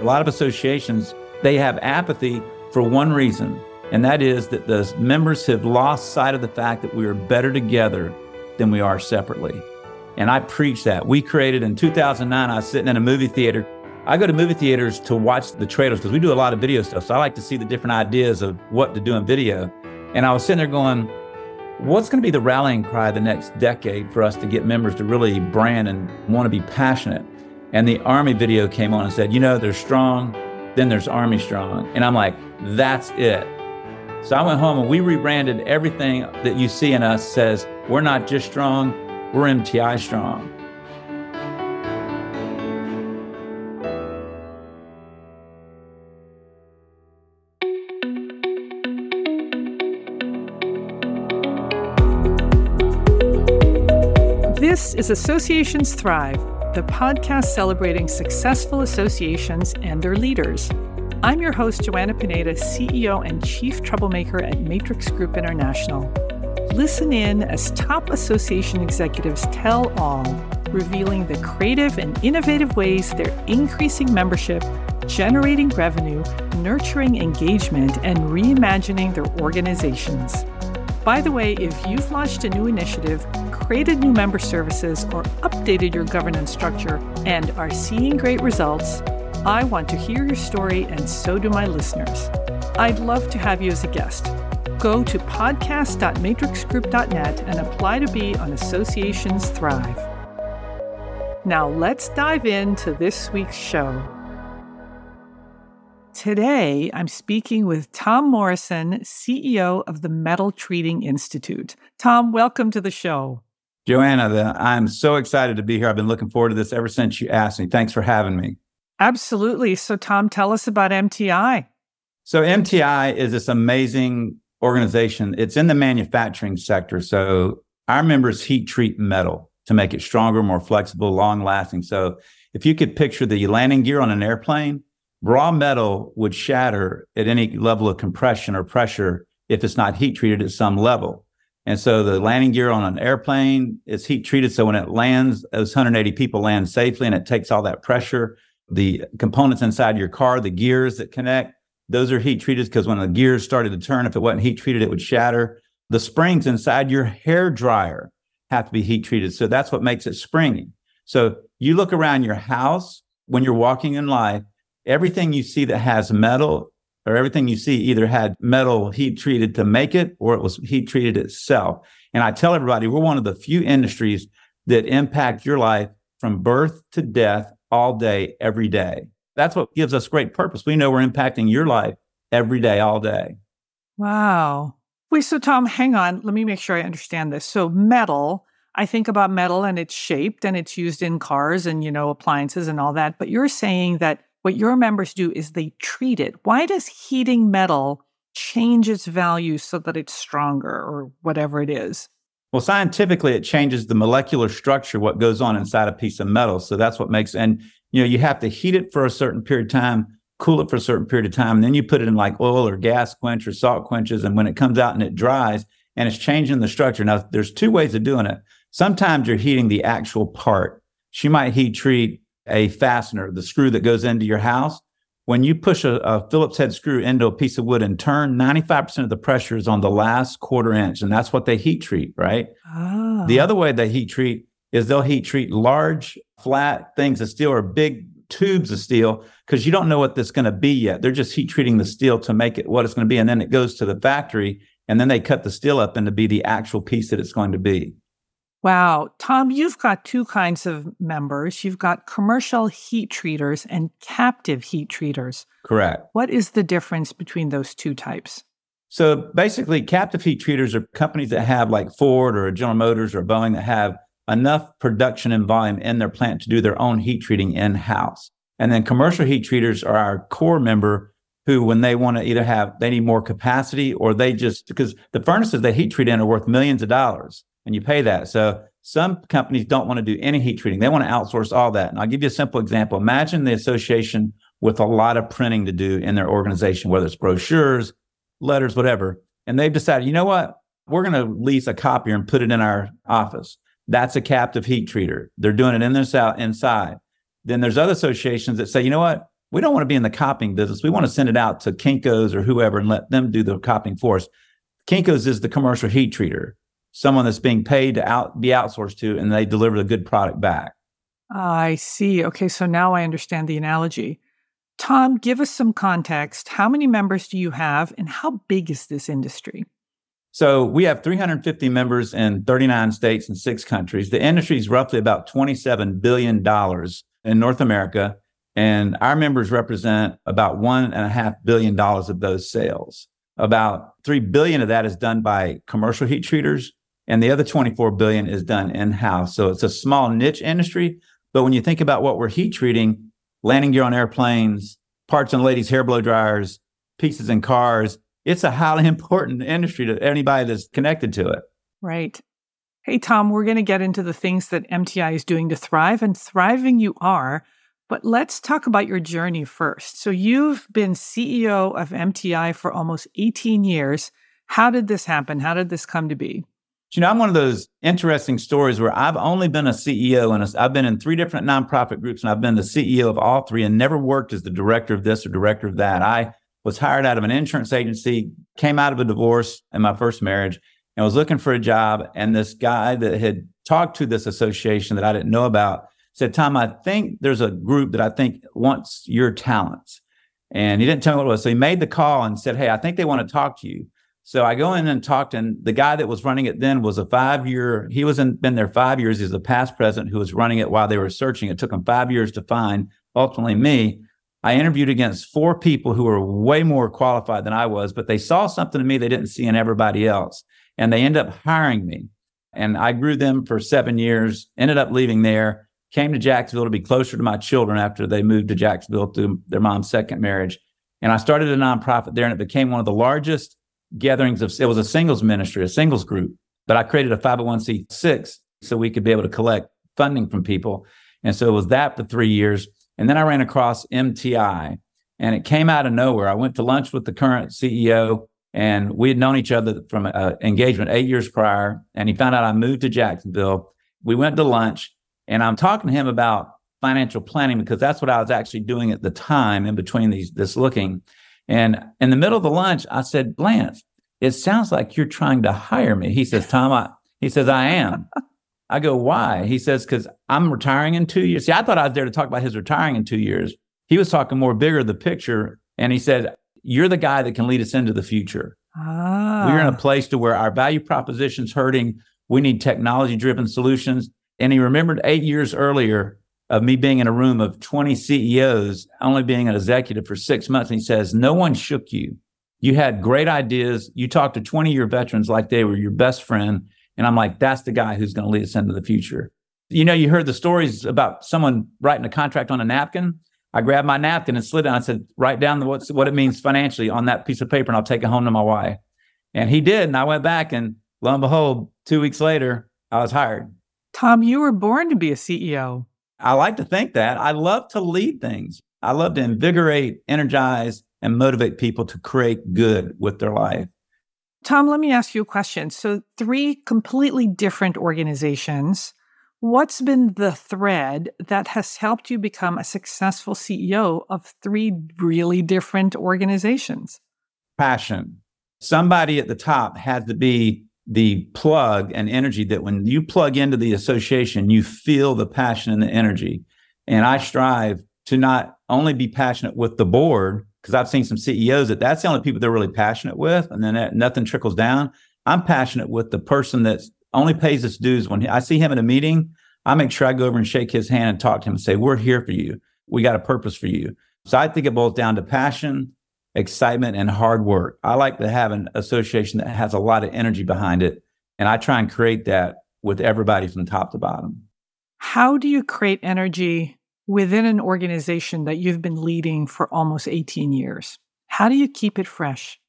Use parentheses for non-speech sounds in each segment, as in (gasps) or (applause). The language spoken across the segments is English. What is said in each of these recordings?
A lot of associations, they have apathy for one reason, and that is that the members have lost sight of the fact that we are better together than we are separately. And I preach that. We created in 2009, I was sitting in a movie theater. I go to movie theaters to watch the trailers because we do a lot of video stuff. So I like to see the different ideas of what to do in video. And I was sitting there going, what's going to be the rallying cry the next decade for us to get members to really brand and want to be passionate? And the Army video came on and said, you know, there's strong, then there's Army strong. And I'm like, that's it. So I went home and we rebranded everything that you see in us says, we're not just strong, we're MTI strong. This is Associations Thrive, the podcast celebrating successful associations and their leaders. I'm your host, Joanna Pineda, CEO and Chief Troublemaker at Matrix Group International. Listen in as top association executives tell all, revealing the creative and innovative ways they're increasing membership, generating revenue, nurturing engagement, and reimagining their organizations. By the way, if you've launched a new initiative, created new member services, or updated your governance structure and are seeing great results, I want to hear your story, and so do my listeners. I'd love to have you as a guest. Go to podcast.matrixgroup.net and apply to be on Associations Thrive. Now, let's dive into this week's show. Today, I'm speaking with Tom Morrison, CEO of the Metal Treating Institute. Tom, welcome to the show. Joanna, I'm so excited to be here. I've been looking forward to this ever since you asked me. Thanks for having me. Absolutely. So, Tom, tell us about MTI. So, MTI is this amazing organization. It's in the manufacturing sector. So, our members heat treat metal to make it stronger, more flexible, long lasting. So, if you could picture the landing gear on an airplane, raw metal would shatter at any level of compression or pressure if it's not heat treated at some level. And so the landing gear on an airplane is heat treated. So when it lands, those 180 people land safely and it takes all that pressure. The components inside your car, the gears that connect, those are heat treated because when the gears started to turn, if it wasn't heat treated, it would shatter. The springs inside your hair dryer have to be heat treated. So that's what makes it springy. So you look around your house when you're walking in life, everything you see that has metal or everything you see either had metal heat treated to make it or it was heat treated itself. And I tell everybody we're one of the few industries that impact your life from birth to death all day, every day. That's what gives us great purpose. We know we're impacting your life every day, all day. Wow. Wait, so Tom, hang on. Let me make sure I understand this. So, metal, I think about metal and it's shaped and it's used in cars and, you know, appliances and all that. But you're saying that what your members do is they treat it. Why does heating metal change its value so that it's stronger or whatever it is? Well, scientifically, it changes the molecular structure, what goes on inside a piece of metal. So that's what makes, and you know, you have to heat it for a certain period of time, cool it for a certain period of time, and then you put it in like oil or gas quench or salt quenches. And when it comes out and it dries and it's changing the structure. Now, there's two ways of doing it. Sometimes you're heating the actual part. She might heat treat a fastener, the screw that goes into your house. When you push a, a, Phillips head screw into a piece of wood and turn, 95% of the pressure is on the last quarter inch. And that's what they heat treat, right? Oh. The other way they heat treat is they'll heat treat large, flat things of steel or big tubes of steel because you don't know what this going to be yet. They're just heat treating the steel to make it what it's going to be. And then it goes to the factory and then they cut the steel up into be the actual piece that it's going to be. Wow. Tom, you've got two kinds of members. You've got commercial heat treaters and captive heat treaters. Correct. What is the difference between those two types? So basically, captive heat treaters are companies that have like Ford or General Motors or Boeing that have enough production and volume in their plant to do their own heat treating in house. And then commercial heat treaters are our core member who, when they want to either have, they need more capacity or they just, because the furnaces they heat treat in are worth millions of dollars and you pay that. So some companies don't want to do any heat treating. They want to outsource all that. And I'll give you a simple example. Imagine the association with a lot of printing to do in their organization, whether it's brochures, letters, whatever. And they've decided, you know what? We're going to lease a copier and put it in our office. That's a captive heat treater. They're doing it in their inside. Then there's other associations that say, you know what? we don't want to be in the copying business. We want to send it out to Kinko's or whoever and let them do the copying for us. Kinko's is the commercial heat treater, someone that's being paid to out be outsourced to, and they deliver the good product back. I see. Okay, so now I understand the analogy. Tom, give us some context. How many members do you have, and how big is this industry? So we have 350 members in 39 states and six countries. The industry is roughly about $27 billion in North America, and our members represent about one and a half billion dollars of those sales. About three billion of that is done by commercial heat treaters, and the other 24 billion is done in-house. So it's a small niche industry, but when you think about what we're heat treating, landing gear on airplanes, parts on ladies' hair blow dryers, pieces in cars, it's a highly (laughs) important industry to anybody that's connected to it. Right. Hey, Tom, we're going to get into the things that MTI is doing to thrive, and thriving you are. But let's talk about your journey first. So, you've been CEO of MTI for almost 18 years. How did this happen? How did this come to be? You know, I'm one of those interesting stories where I've only been a CEO and I've been in three different nonprofit groups and I've been the CEO of all three and never worked as the director of this or director of that. I was hired out of an insurance agency, came out of a divorce in my first marriage, and was looking for a job. And this guy that had talked to this association that I didn't know about said, Tom, I think there's a group that I think wants your talents. And he didn't tell me what it was. So he made the call and said, Hey, I think they want to talk to you. So I go in and talked, and the guy that was running it then was a five year, he was in, been there five years. He's a past president who was running it while they were searching. It took him five years to find ultimately me. I interviewed against four people who were way more qualified than I was, but they saw something in me they didn't see in everybody else. And they ended up hiring me. And I grew them for seven years, ended up leaving there, came to Jacksonville to be closer to my children after they moved to Jacksonville through their mom's second marriage. And I started a nonprofit there, and it became one of the largest gatherings of it was a singles ministry, a singles group. But I created a 501c6 so we could be able to collect funding from people. And so it was that for three years. And then I ran across MTI and it came out of nowhere. I went to lunch with the current CEO and we had known each other from an engagement eight years prior. And he found out I moved to Jacksonville. We went to lunch and I'm talking to him about financial planning because that's what I was actually doing at the time in between these this looking. And in the middle of the lunch, I said, Lance, it sounds like you're trying to hire me. He says, Tom, I, he says, I am. I go, why? He says, because I'm retiring in two years. See, I thought I was there to talk about his retiring in two years. He was talking more bigger, the picture. And he said, You're the guy that can lead us into the future. Ah. We're in a place to where our value proposition's hurting. We need technology driven solutions. And he remembered eight years earlier of me being in a room of 20 CEOs, only being an executive for six months. And he says, No one shook you. You had great ideas. You talked to 20 year veterans like they were your best friend. And I'm like, that's the guy who's going to lead us into the future. You know, you heard the stories about someone writing a contract on a napkin. I grabbed my napkin and slid it. I said, write down what's, what it means financially on that piece of paper and I'll take it home to my wife. And he did. And I went back and lo and behold, two weeks later, I was hired. Tom, you were born to be a CEO. I like to think that. I love to lead things. I love to invigorate, energize, and motivate people to create good with their life. Tom, let me ask you a question. So, three completely different organizations. What's been the thread that has helped you become a successful CEO of three really different organizations? Passion. Somebody at the top had to be the plug and energy that when you plug into the association, you feel the passion and the energy. And I strive to not only be passionate with the board, because I've seen some CEOs that that's the only people they're really passionate with, and then that, nothing trickles down. I'm passionate with the person that only pays his dues. When I see him in a meeting, I make sure I go over and shake his hand and talk to him and say, "We're here for you. We got a purpose for you." So I think it boils down to passion, excitement, and hard work. I like to have an association that has a lot of energy behind it, and I try and create that with everybody from top to bottom. How do you create energy within an organization that you've been leading for almost 18 years? How do you keep it fresh?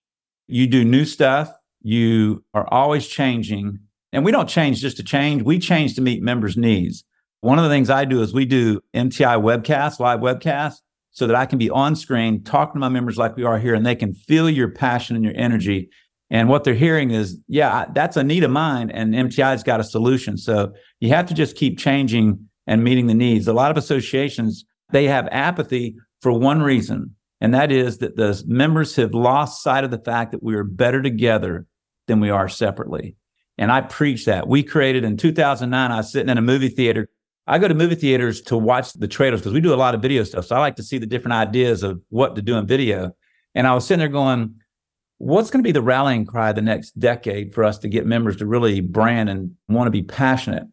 You do new stuff. You are always changing. And we don't change just to change, we change to meet members' needs. One of the things I do is we do MTI webcasts, live webcasts, so that I can be on screen talking to my members like we are here and they can feel your passion and your energy. And what they're hearing is, yeah, that's a need of mine, and MTI's got a solution. So you have to just keep changing and meeting the needs. A lot of associations, they have apathy for one reason, and that is that the members have lost sight of the fact that we are better together than we are separately. And I preach that. We created in 2009, I was sitting in a movie theater. I go to movie theaters to watch the trailers because we do a lot of video stuff. So I like to see the different ideas of what to do in video. And I was sitting there going, what's going to be the rallying cry the next decade for us to get members to really brand and want to be passionate?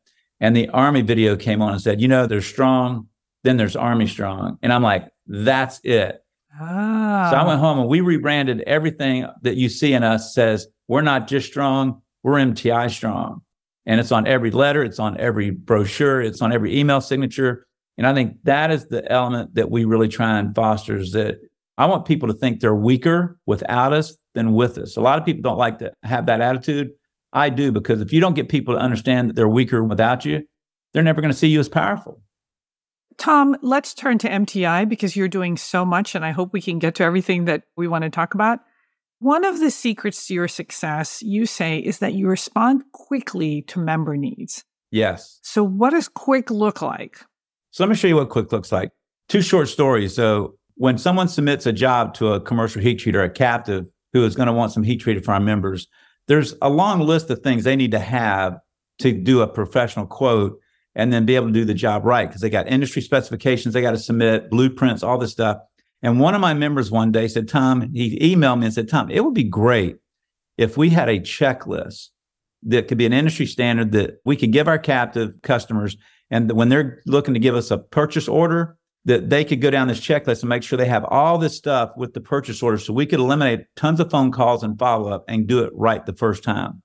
And the Army video came on and said, you know, there's strong, then there's Army strong. And I'm like, that's it. Ah. So I went home and we rebranded everything that you see in us says, we're not just strong, we're MTI strong. And it's on every letter, it's on every brochure, it's on every email signature. And I think that is the element that we really try and foster is that I want people to think they're weaker without us than with us. A lot of people don't like to have that attitude. I do because if you don't get people to understand that they're weaker without you, they're never going to see you as powerful. Tom, let's turn to MTI because you're doing so much, and I hope we can get to everything that we want to talk about. One of the secrets to your success, you say, is that you respond quickly to member needs. Yes. So, what does quick look like? So, let me show you what quick looks like. Two short stories. So, when someone submits a job to a commercial heat treater, a captive who is going to want some heat treated for our members, there's a long list of things they need to have to do a professional quote and then be able to do the job right because they got industry specifications they got to submit, blueprints, all this stuff. And one of my members one day said, Tom, he emailed me and said, Tom, it would be great if we had a checklist that could be an industry standard that we could give our captive customers. And when they're looking to give us a purchase order, that they could go down this checklist and make sure they have all this stuff with the purchase order so we could eliminate tons of phone calls and follow up and do it right the first time.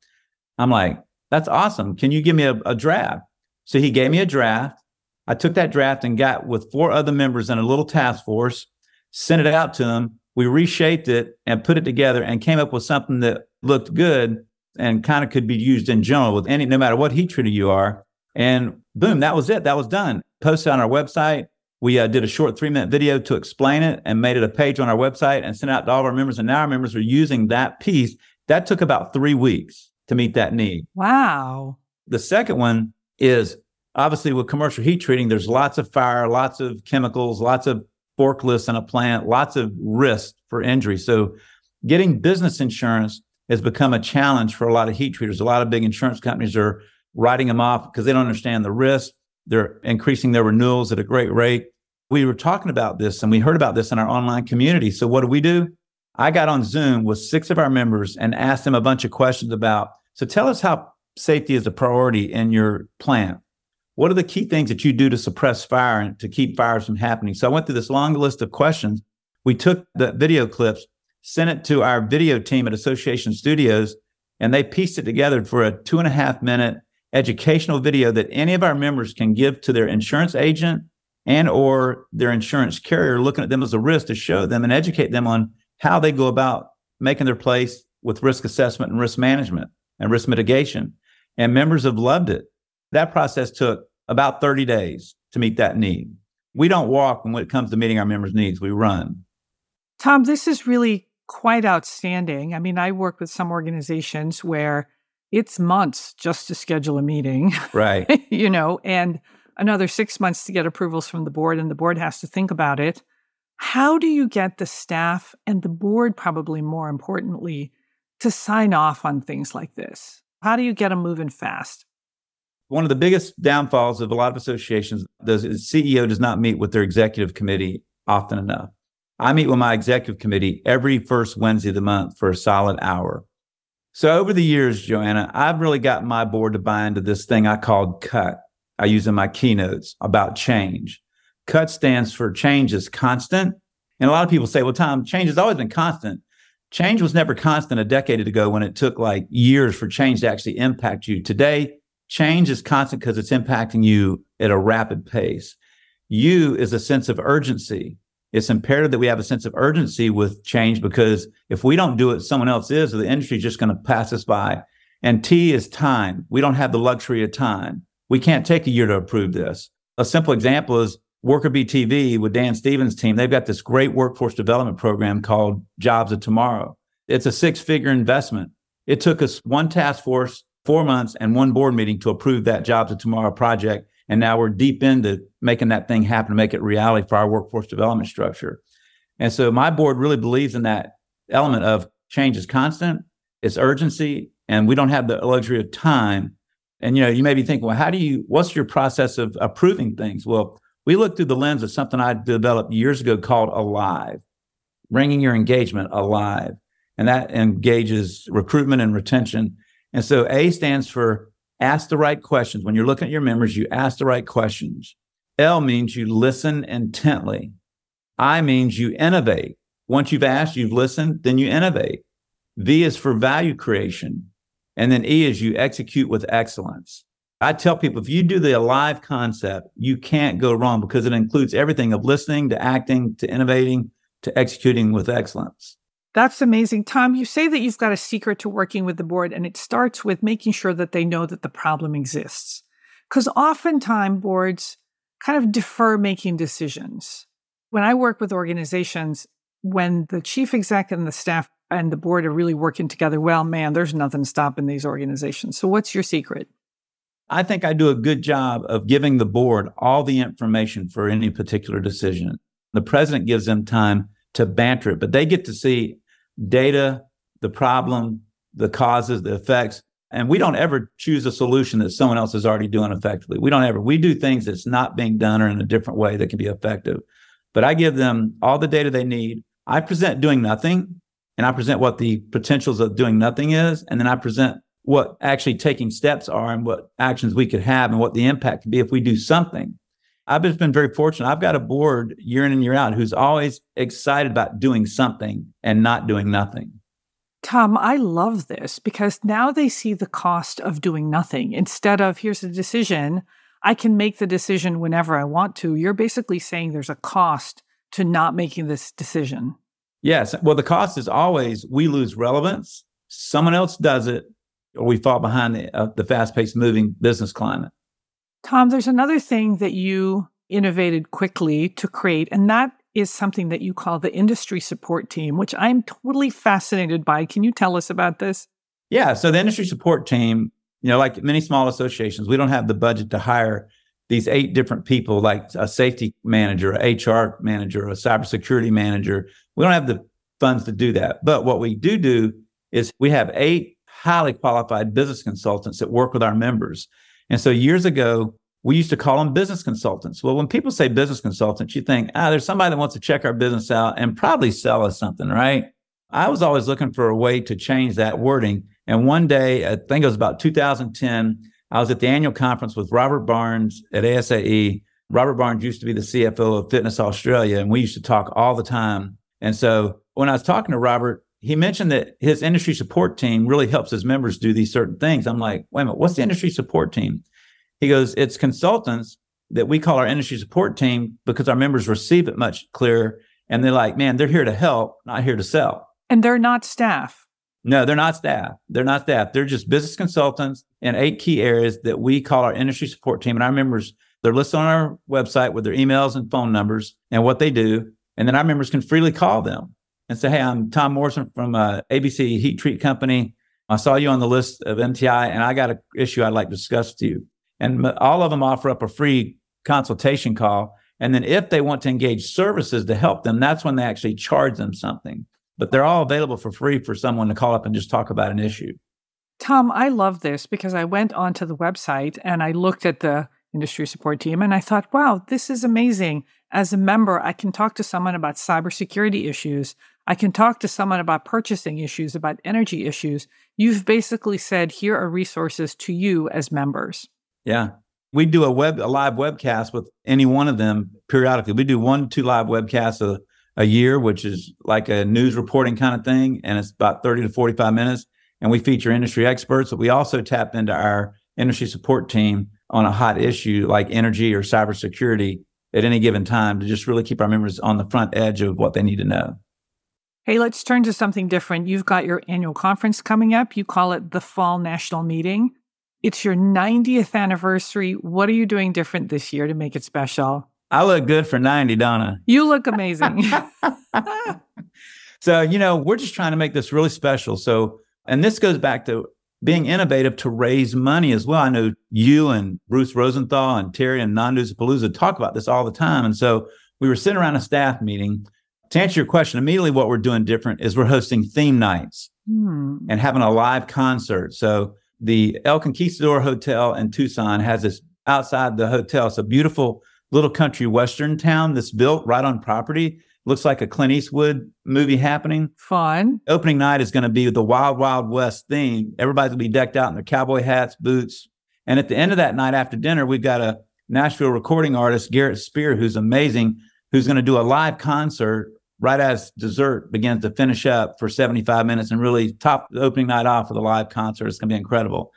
I'm like, that's awesome. Can you give me a, a draft? So he gave me a draft. I took that draft and got with four other members in a little task force, sent it out to them. We reshaped it and put it together and came up with something that looked good and kind of could be used in general with any, no matter what heat treater you are. And boom, that was it. That was done. Posted on our website. We uh, did a short three minute video to explain it and made it a page on our website and sent out to all of our members. And now our members are using that piece. That took about three weeks to meet that need. Wow. The second one is obviously with commercial heat treating, there's lots of fire, lots of chemicals, lots of forklifts in a plant, lots of risk for injury. So getting business insurance has become a challenge for a lot of heat treaters. A lot of big insurance companies are writing them off because they don't understand the risk. They're increasing their renewals at a great rate. We were talking about this and we heard about this in our online community. So what do we do? I got on Zoom with six of our members and asked them a bunch of questions about so tell us how safety is a priority in your plant. What are the key things that you do to suppress fire and to keep fires from happening? So I went through this long list of questions. We took the video clips, sent it to our video team at Association Studios, and they pieced it together for a two and a half minute educational video that any of our members can give to their insurance agent and or their insurance carrier looking at them as a risk to show them and educate them on how they go about making their place with risk assessment and risk management and risk mitigation. And members have loved it. That process took about 30 days to meet that need. We don't walk when it comes to meeting our members' needs, we run. Tom, this is really quite outstanding. I mean, I work with some organizations where it's months just to schedule a meeting. Right. (laughs) you know, and another six months to get approvals from the board, and the board has to think about it. How do you get the staff and the board, probably more importantly, to sign off on things like this? How do you get them moving fast? One of the biggest downfalls of a lot of associations, the CEO does not meet with their executive committee often enough. I meet with my executive committee every first Wednesday of the month for a solid hour. So over the years, Joanna, I've really gotten my board to buy into this thing I called CUT. I use in my keynotes about change. CUT stands for change is constant. And a lot of people say, well, Tom, change has always been constant change was never constant a decade ago when it took like years for change to actually impact you. Today, change is constant because it's impacting you at a rapid pace. You is a sense of urgency. It's imperative that we have a sense of urgency with change because if we don't do it, someone else is, or the industry is just going to pass us by. And T is time. We don't have the luxury of time. We can't take a year to approve this. A simple example is Worker Bee TV with Dan Stevens' team, they've got this great workforce development program called Jobs of Tomorrow. It's a six figure investment. It took us one task force, four months, and one board meeting to approve that Jobs of Tomorrow project. And now we're deep into making that thing happen, to make it reality for our workforce development structure. And so my board really believes in that element of change is constant, it's urgency, and we don't have the luxury of time. And you know, you may be thinking, well, how do you what's your process of approving things? Well, we look through the lens of something I developed years ago called Alive, bringing your engagement alive. And that engages recruitment and retention. And so A stands for ask the right questions. When you're looking at your members, you ask the right questions. L means you listen intently. I means you innovate. Once you've asked, you've listened, then you innovate. V is for value creation. And then E is you execute with excellence. I tell people if you do the alive concept, you can't go wrong because it includes everything of listening to acting to innovating to executing with excellence. That's amazing. Tom, you say that you've got a secret to working with the board, and it starts with making sure that they know that the problem exists. Because oftentimes boards kind of defer making decisions. When I work with organizations, when the chief exec and the staff and the board are really working together well, man, there's nothing stopping these organizations. So, what's your secret? I think I do a good job of giving the board all the information for any particular decision. The president gives them time to banter it, but they get to see data, the problem, the causes, the effects. And we don't ever choose a solution that someone else is already doing effectively. We don't ever. We do things that's not being done or in a different way that can be effective. But I give them all the data they need. I present doing nothing and I present what the potentials of doing nothing is. And then I present what actually taking steps are and what actions we could have and what the impact could be if we do something. I've just been very fortunate. I've got a board year in and year out who's always excited about doing something and not doing nothing. Tom, I love this because now they see the cost of doing nothing. Instead of here's a decision, I can make the decision whenever I want to. You're basically saying there's a cost to not making this decision. Yes. Well, the cost is always we lose relevance, someone else does it, or we fall behind the, uh, the fast paced moving business climate. Tom, there's another thing that you innovated quickly to create, and that is something that you call the industry support team, which I'm totally fascinated by. Can you tell us about this? Yeah. So the industry support team, you know, like many small associations, we don't have the budget to hire these eight different people, like a safety manager, a HR manager, a cybersecurity manager. We don't have the funds to do that. But what we do do is we have eight highly qualified business consultants that work with our members. And so years ago, we used to call them business consultants. Well, when people say business consultants, you think, ah, there's somebody that wants to check our business out and probably sell us something, right? I was always looking for a way to change that wording. And one day, I think it was about 2010, I was at the annual conference with Robert Barnes at ASAE. Robert Barnes used to be the CFO of Fitness Australia, and we used to talk all the time. And so when I was talking to Robert, he mentioned that his industry support team really helps his members do these certain things. I'm like, wait a minute, what's the industry support team? He goes, it's consultants that we call our industry support team because our members receive it much clearer. And they're like, man, they're here to help, not here to sell. And they're not staff. No, they're not staff. They're not staff. They're just business consultants in eight key areas that we call our industry support team. And our members, they're listed on our website with their emails and phone numbers and what they do. And then our members can freely call them and say, Hey, I'm Tom Morrison from uh, ABC Heat Treat Company. I saw you on the list of MTI, and I got an issue I'd like to discuss with you. And all of them offer up a free consultation call. And then if they want to engage services to help them, that's when they actually charge them something. But they're all available for free for someone to call up and just talk about an issue. Tom, I love this because I went onto the website and I looked at the industry support team and I thought, wow, this is amazing. As a member, I can talk to someone about cybersecurity issues. I can talk to someone about purchasing issues, about energy issues. You've basically said, here are resources to you as members. Yeah. We do a web a live webcast with any one of them periodically. We do one, two live webcasts a, a year, which is like a news reporting kind of thing. And it's about 30 to 45 minutes. And we feature industry experts, but we also tap into our industry support team on a hot issue like energy or cybersecurity at any given time to just really keep our members on the front edge of what they need to know. Hey, let's turn to something different. You've got your annual conference coming up. You call it the Fall National Meeting. It's your 90th anniversary. What are you doing different this year to make it special? I look good for 90, Joanna. You look amazing. (laughs) (laughs) so, you know, we're just trying to make this really special. So, and this goes back to being innovative to raise money as well. I know you and Bruce Rosenthal and Terry and Nanduza Palooza talk about this all the time. And so we were sitting around a staff meeting. To answer your question, immediately what we're doing different is we're hosting theme nights hmm. and having a live concert. So the El Conquistador Hotel in Tucson has this outside the hotel. It's a beautiful little country western town that's built right on property. Looks like a Clint Eastwood movie happening. Fun. Opening night is going to be the Wild Wild West theme. Everybody's going to be decked out in their cowboy hats, boots. And at the end of that night after dinner, we've got a Nashville recording artist, Garrett Spear, who's amazing, who's going to do a live concert right as dessert begins to finish up for 75 minutes and really top the opening night off with a live concert. It's going to be incredible.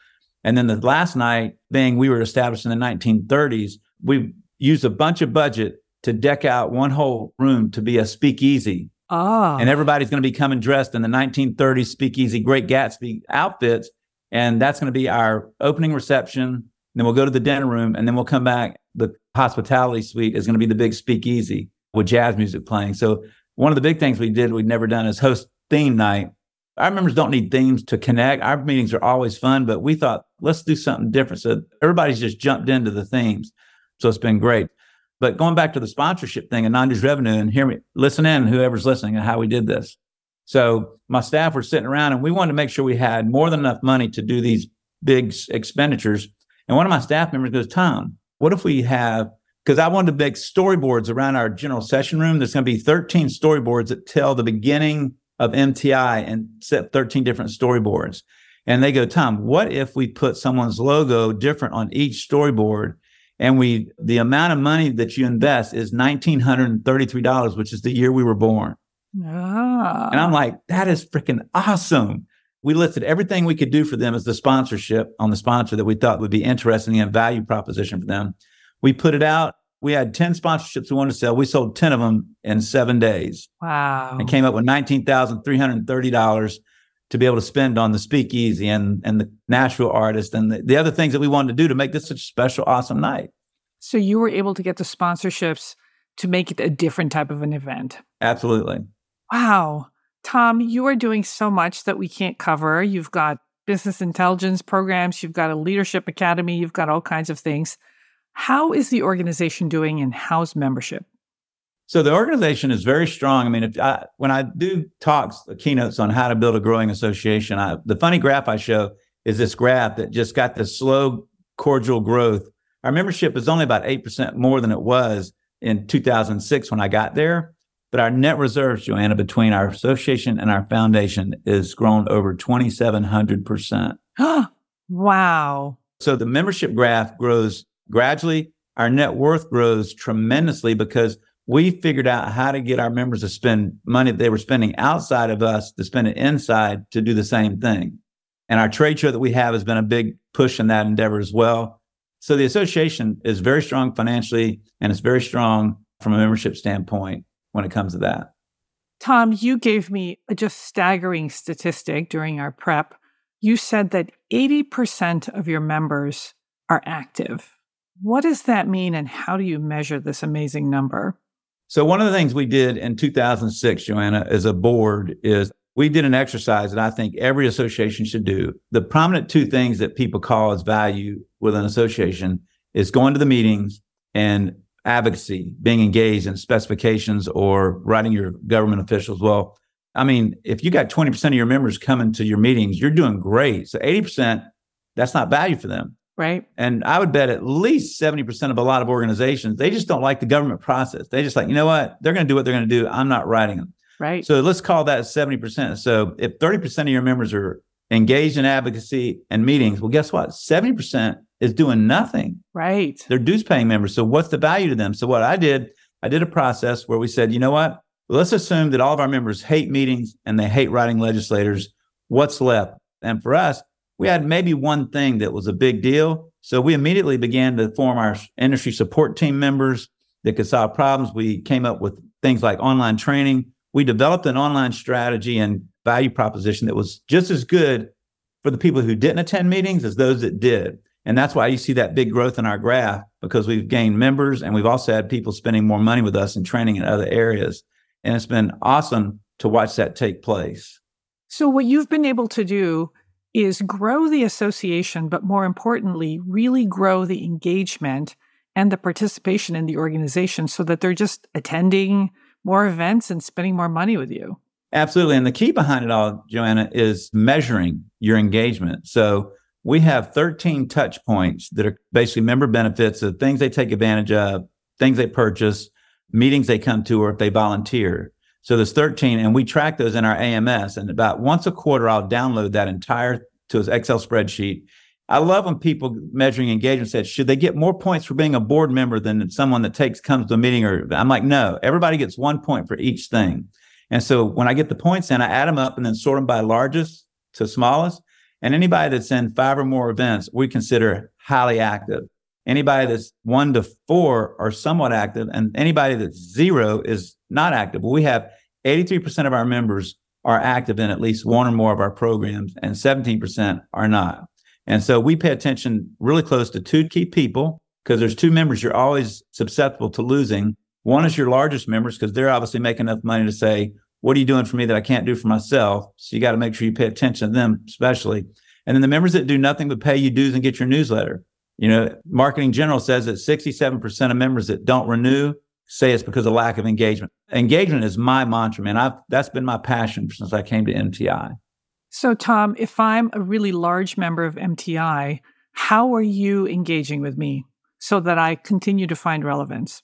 And then the last night, thing we were established in the 1930s, we used a bunch of budget to deck out one whole room to be a speakeasy. Ah. And everybody's going to be coming dressed in the 1930s speakeasy Great Gatsby outfits. And that's going to be our opening reception. Then we'll go to the dinner room and then we'll come back. The hospitality suite is going to be the big speakeasy with jazz music playing. So one of the big things we did we'd never done is host theme night. Our members don't need themes to connect. Our meetings are always fun, but we thought let's do something different. So everybody's just jumped into the themes. So it's been great. But going back to the sponsorship thing and non-dues revenue, and hear me, listen in, whoever's listening, and how we did this. So my staff were sitting around, and we wanted to make sure we had more than enough money to do these big expenditures. And one of my staff members goes, "Tom, what if we have?" Because I wanted to make storyboards around our general session room. There's going to be 13 storyboards that tell the beginning of MTI and set 13 different storyboards. And they go, Tom, what if we put someone's logo different on each storyboard and we the amount of money that you invest is $1933 which is the year we were born ah. and i'm like that is freaking awesome we listed everything we could do for them as the sponsorship on the sponsor that we thought would be interesting and value proposition for them we put it out we had 10 sponsorships we wanted to sell we sold 10 of them in seven days wow and came up with $19330 to be able to spend on the speakeasy and and the Nashville artist and the, the other things that we wanted to do to make this such a special, awesome night. So you were able to get the sponsorships to make it a different type of an event. Absolutely. Wow. Tom, you are doing so much that we can't cover. You've got business intelligence programs, you've got a leadership academy, you've got all kinds of things. How is the organization doing and how's membership? So the organization is very strong. I mean, if I, when I do talks, keynotes on how to build a growing association, I, the funny graph I show is this graph that just got this slow, cordial growth. Our membership is only about 8% more than it was in 2006 when I got there. But our net reserves, Joanna, between our association and our foundation is grown over 2,700%. (gasps) wow. So the membership graph grows gradually. Our net worth grows tremendously because we figured out how to get our members to spend money that they were spending outside of us to spend it inside to do the same thing. And our trade show that we have has been a big push in that endeavor as well. So the association is very strong financially and it's very strong from a membership standpoint when it comes to that. Tom, you gave me a just staggering statistic during our prep. You said that 80% of your members are active. What does that mean and how do you measure this amazing number? So one of the things we did in 2006, Joanna, as a board is we did an exercise that I think every association should do. The prominent two things that people call as value with an association is going to the meetings and advocacy, being engaged in specifications or writing your government officials. Well, I mean, if you got 20% of your members coming to your meetings, you're doing great. So 80%, that's not value for them. Right. And I would bet at least 70% of a lot of organizations, they just don't like the government process. They just like, you know what? They're going to do what they're going to do. I'm not writing them. Right. So let's call that 70%. So if 30% of your members are engaged in advocacy and meetings, well, guess what? 70% is doing nothing. Right. They're dues paying members. So what's the value to them? So what I did, I did a process where we said, you know what? Let's assume that all of our members hate meetings and they hate writing legislators. What's left? And for us, we had maybe one thing that was a big deal. So we immediately began to form our industry support team members that could solve problems. We came up with things like online training. We developed an online strategy and value proposition that was just as good for the people who didn't attend meetings as those that did. And that's why you see that big growth in our graph because we've gained members and we've also had people spending more money with us and training in other areas. And it's been awesome to watch that take place. So, what you've been able to do is grow the association, but more importantly, really grow the engagement and the participation in the organization so that they're just attending more events and spending more money with you. Absolutely. And the key behind it all, Joanna, is measuring your engagement. So we have 13 touch points that are basically member benefits of things they take advantage of, things they purchase, meetings they come to, or if they volunteer. So there's 13, and we track those in our AMS. And about once a quarter, I'll download that entire to an Excel spreadsheet. I love when people measuring engagement said, should they get more points for being a board member than someone that takes comes to a meeting? Or I'm like, no, everybody gets one point for each thing. And so when I get the points in, I add them up and then sort them by largest to smallest. And anybody that's in five or more events, we consider highly active. Anybody that's one to four are somewhat active, and anybody that's zero is not active. We have 83% of our members are active in at least one or more of our programs, and 17% are not. And so we pay attention really close to two key people because there's two members you're always susceptible to losing. One is your largest members because they're obviously making enough money to say, What are you doing for me that I can't do for myself? So you got to make sure you pay attention to them, especially. And then the members that do nothing but pay you dues and get your newsletter. You know, Marketing General says that 67% of members that don't renew say it's because of lack of engagement. Engagement is my mantra, man. I've that's been my passion since I came to MTI. So, Tom, if I'm a really large member of MTI, how are you engaging with me so that I continue to find relevance?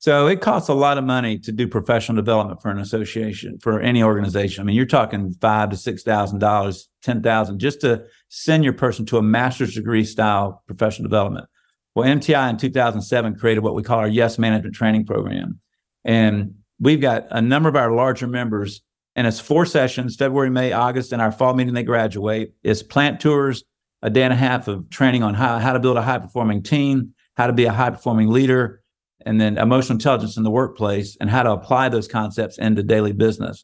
So it costs a lot of money to do professional development for an association, for any organization. I mean, you're talking five to six thousand dollars, ten thousand, just to send your person to a master's degree style professional development. Well, MTI in 2007 created what we call our Yes Management Training Program, and we've got a number of our larger members, and it's four sessions: February, May, August, and our fall meeting they graduate. It's plant tours, a day and a half of training on how how to build a high performing team, how to be a high performing leader and then emotional intelligence in the workplace and how to apply those concepts into daily business.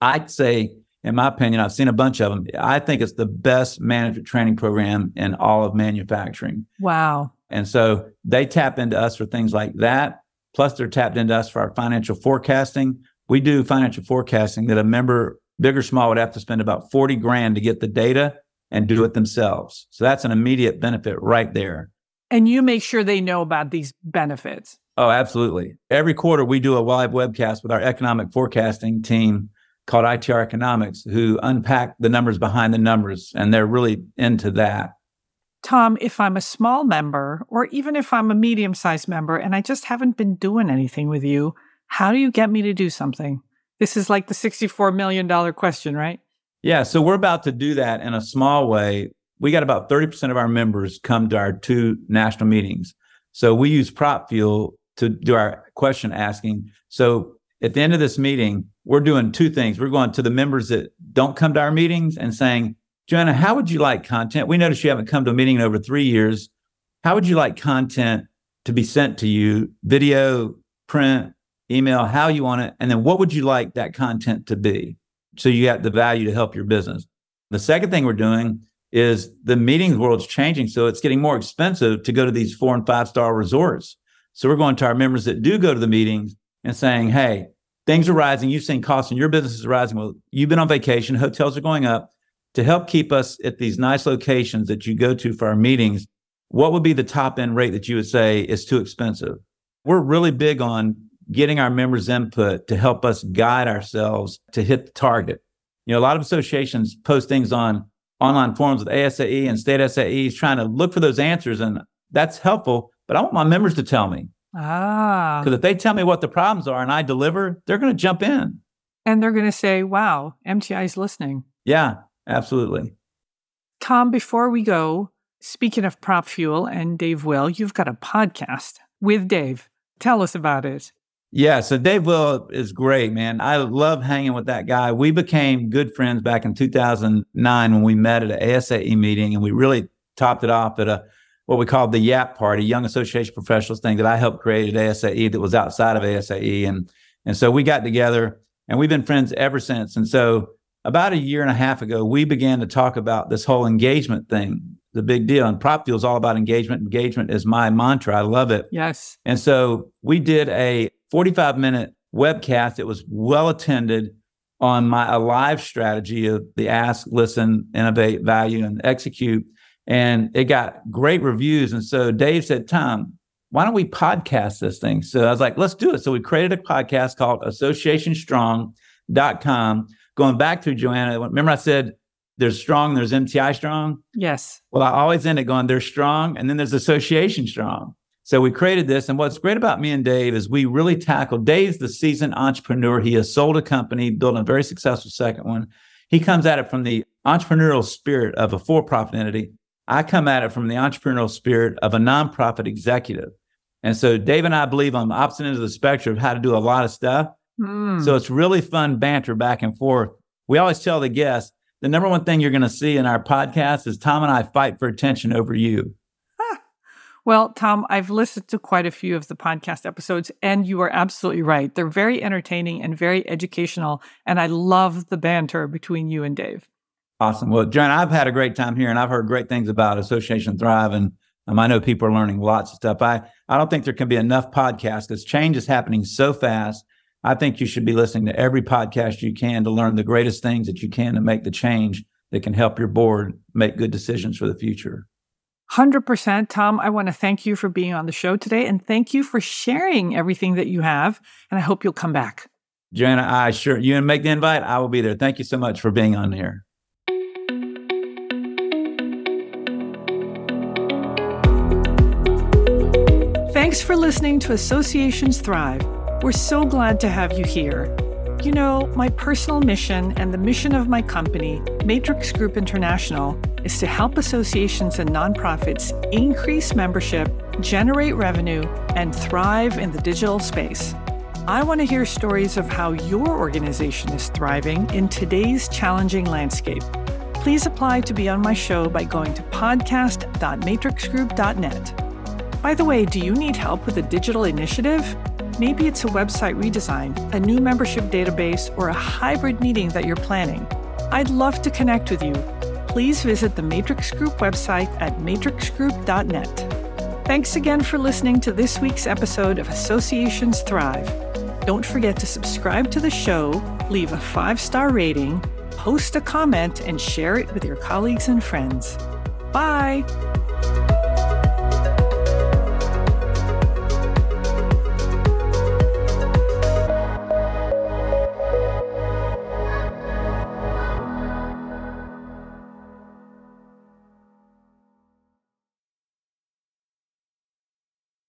I'd say, in my opinion, I've seen a bunch of them. I think it's the best management training program in all of manufacturing. Wow. And so they tap into us for things like that. Plus, they're tapped into us for our financial forecasting. We do financial forecasting that a member, big or small, would have to spend about 40 grand to get the data and do it themselves. So that's an immediate benefit right there. And you make sure they know about these benefits. Oh, absolutely. Every quarter, we do a live webcast with our economic forecasting team called ITR Economics, who unpack the numbers behind the numbers, and they're really into that. Tom, if I'm a small member, or even if I'm a medium sized member, and I just haven't been doing anything with you, how do you get me to do something? This is like the $64 million question, right? Yeah. So we're about to do that in a small way. We got about 30% of our members come to our two national meetings. So we use PropFuel to do our question asking. So at the end of this meeting, we're doing two things. We're going to the members that don't come to our meetings and saying, Joanna, how would you like content? We notice you haven't come to a meeting in over three years. How would you like content to be sent to you? Video, print, email, how you want it. And then what would you like that content to be? So you have the value to help your business. The second thing we're doing is the meetings world's changing. So it's getting more expensive to go to these four and five star resorts. So we're going to our members that do go to the meetings and saying, hey, things are rising. You've seen costs in your business is rising. Well, you've been on vacation, hotels are going up. To help keep us at these nice locations that you go to for our meetings, what would be the top end rate that you would say is too expensive? We're really big on getting our members' input to help us guide ourselves to hit the target. You know, a lot of associations post things on online forums with ASAE and state SAEs trying to look for those answers, and that's helpful. But I want my members to tell me. Ah. Because if they tell me what the problems are and I deliver, they're going to jump in. And they're going to say, wow, MTI is listening. Yeah, absolutely. Tom, before we go, speaking of PropFuel and Dave Will, you've got a podcast with Dave. Tell us about it. Yeah, so Dave Will is great, man. I love hanging with that guy. We became good friends back in 2009 when we met at an ASAE meeting, and we really topped it off at a what we called the YAP party, Young Association Professionals thing that I helped create at ASAE that was outside of ASAE. And, and so we got together and we've been friends ever since. And so about a year and a half ago, we began to talk about this whole engagement thing, the big deal. And Prop PropFuel is all about engagement. Engagement is my mantra. I love it. Yes. And so we did a 45 minute webcast. It was well attended on my alive strategy of the ask, listen, innovate, value, and execute. And it got great reviews. And so Dave said, Tom, why don't we podcast this thing? So I was like, let's do it. So we created a podcast called associationstrong.com. Going back to Joanna, remember I said there's strong, there's MTI strong? Yes. Well, I always end it going, there's strong, and then there's association strong. So we created this. And what's great about me and Dave is we really tackle Dave's the seasoned entrepreneur. He has sold a company, built a very successful second one. He comes at it from the entrepreneurial spirit of a for profit entity. I come at it from the entrepreneurial spirit of a nonprofit executive. And so Dave and I believe on the opposite ends of the spectrum of how to do a lot of stuff. Mm. So it's really fun banter back and forth. We always tell the guests the number one thing you're going to see in our podcast is Tom and I fight for attention over you. Well, Tom, I've listened to quite a few of the podcast episodes, and you are absolutely right. They're very entertaining and very educational. And I love the banter between you and Dave. Awesome. Well, John, I've had a great time here, and I've heard great things about Association Thrive. And um, I know people are learning lots of stuff. I, I don't think there can be enough podcasts because change is happening so fast. I think you should be listening to every podcast you can to learn the greatest things that you can to make the change that can help your board make good decisions for the future. 100%. Tom, I want to thank you for being on the show today and thank you for sharing everything that you have. And I hope you'll come back. Joanna, I sure you make the invite. I will be there. Thank you so much for being on here. Thanks for listening to Associations Thrive. We're so glad to have you here. You know, my personal mission and the mission of my company, Matrix Group International, is to help associations and nonprofits increase membership, generate revenue, and thrive in the digital space. I want to hear stories of how your organization is thriving in today's challenging landscape. Please apply to be on my show by going to podcast.matrixgroup.net. By the way, do you need help with a digital initiative? Maybe it's a website redesign, a new membership database, or a hybrid meeting that you're planning. I'd love to connect with you. Please visit the Matrix Group website at matrixgroup.net. Thanks again for listening to this week's episode of Associations Thrive. Don't forget to subscribe to the show, leave a five star rating, post a comment, and share it with your colleagues and friends. Bye.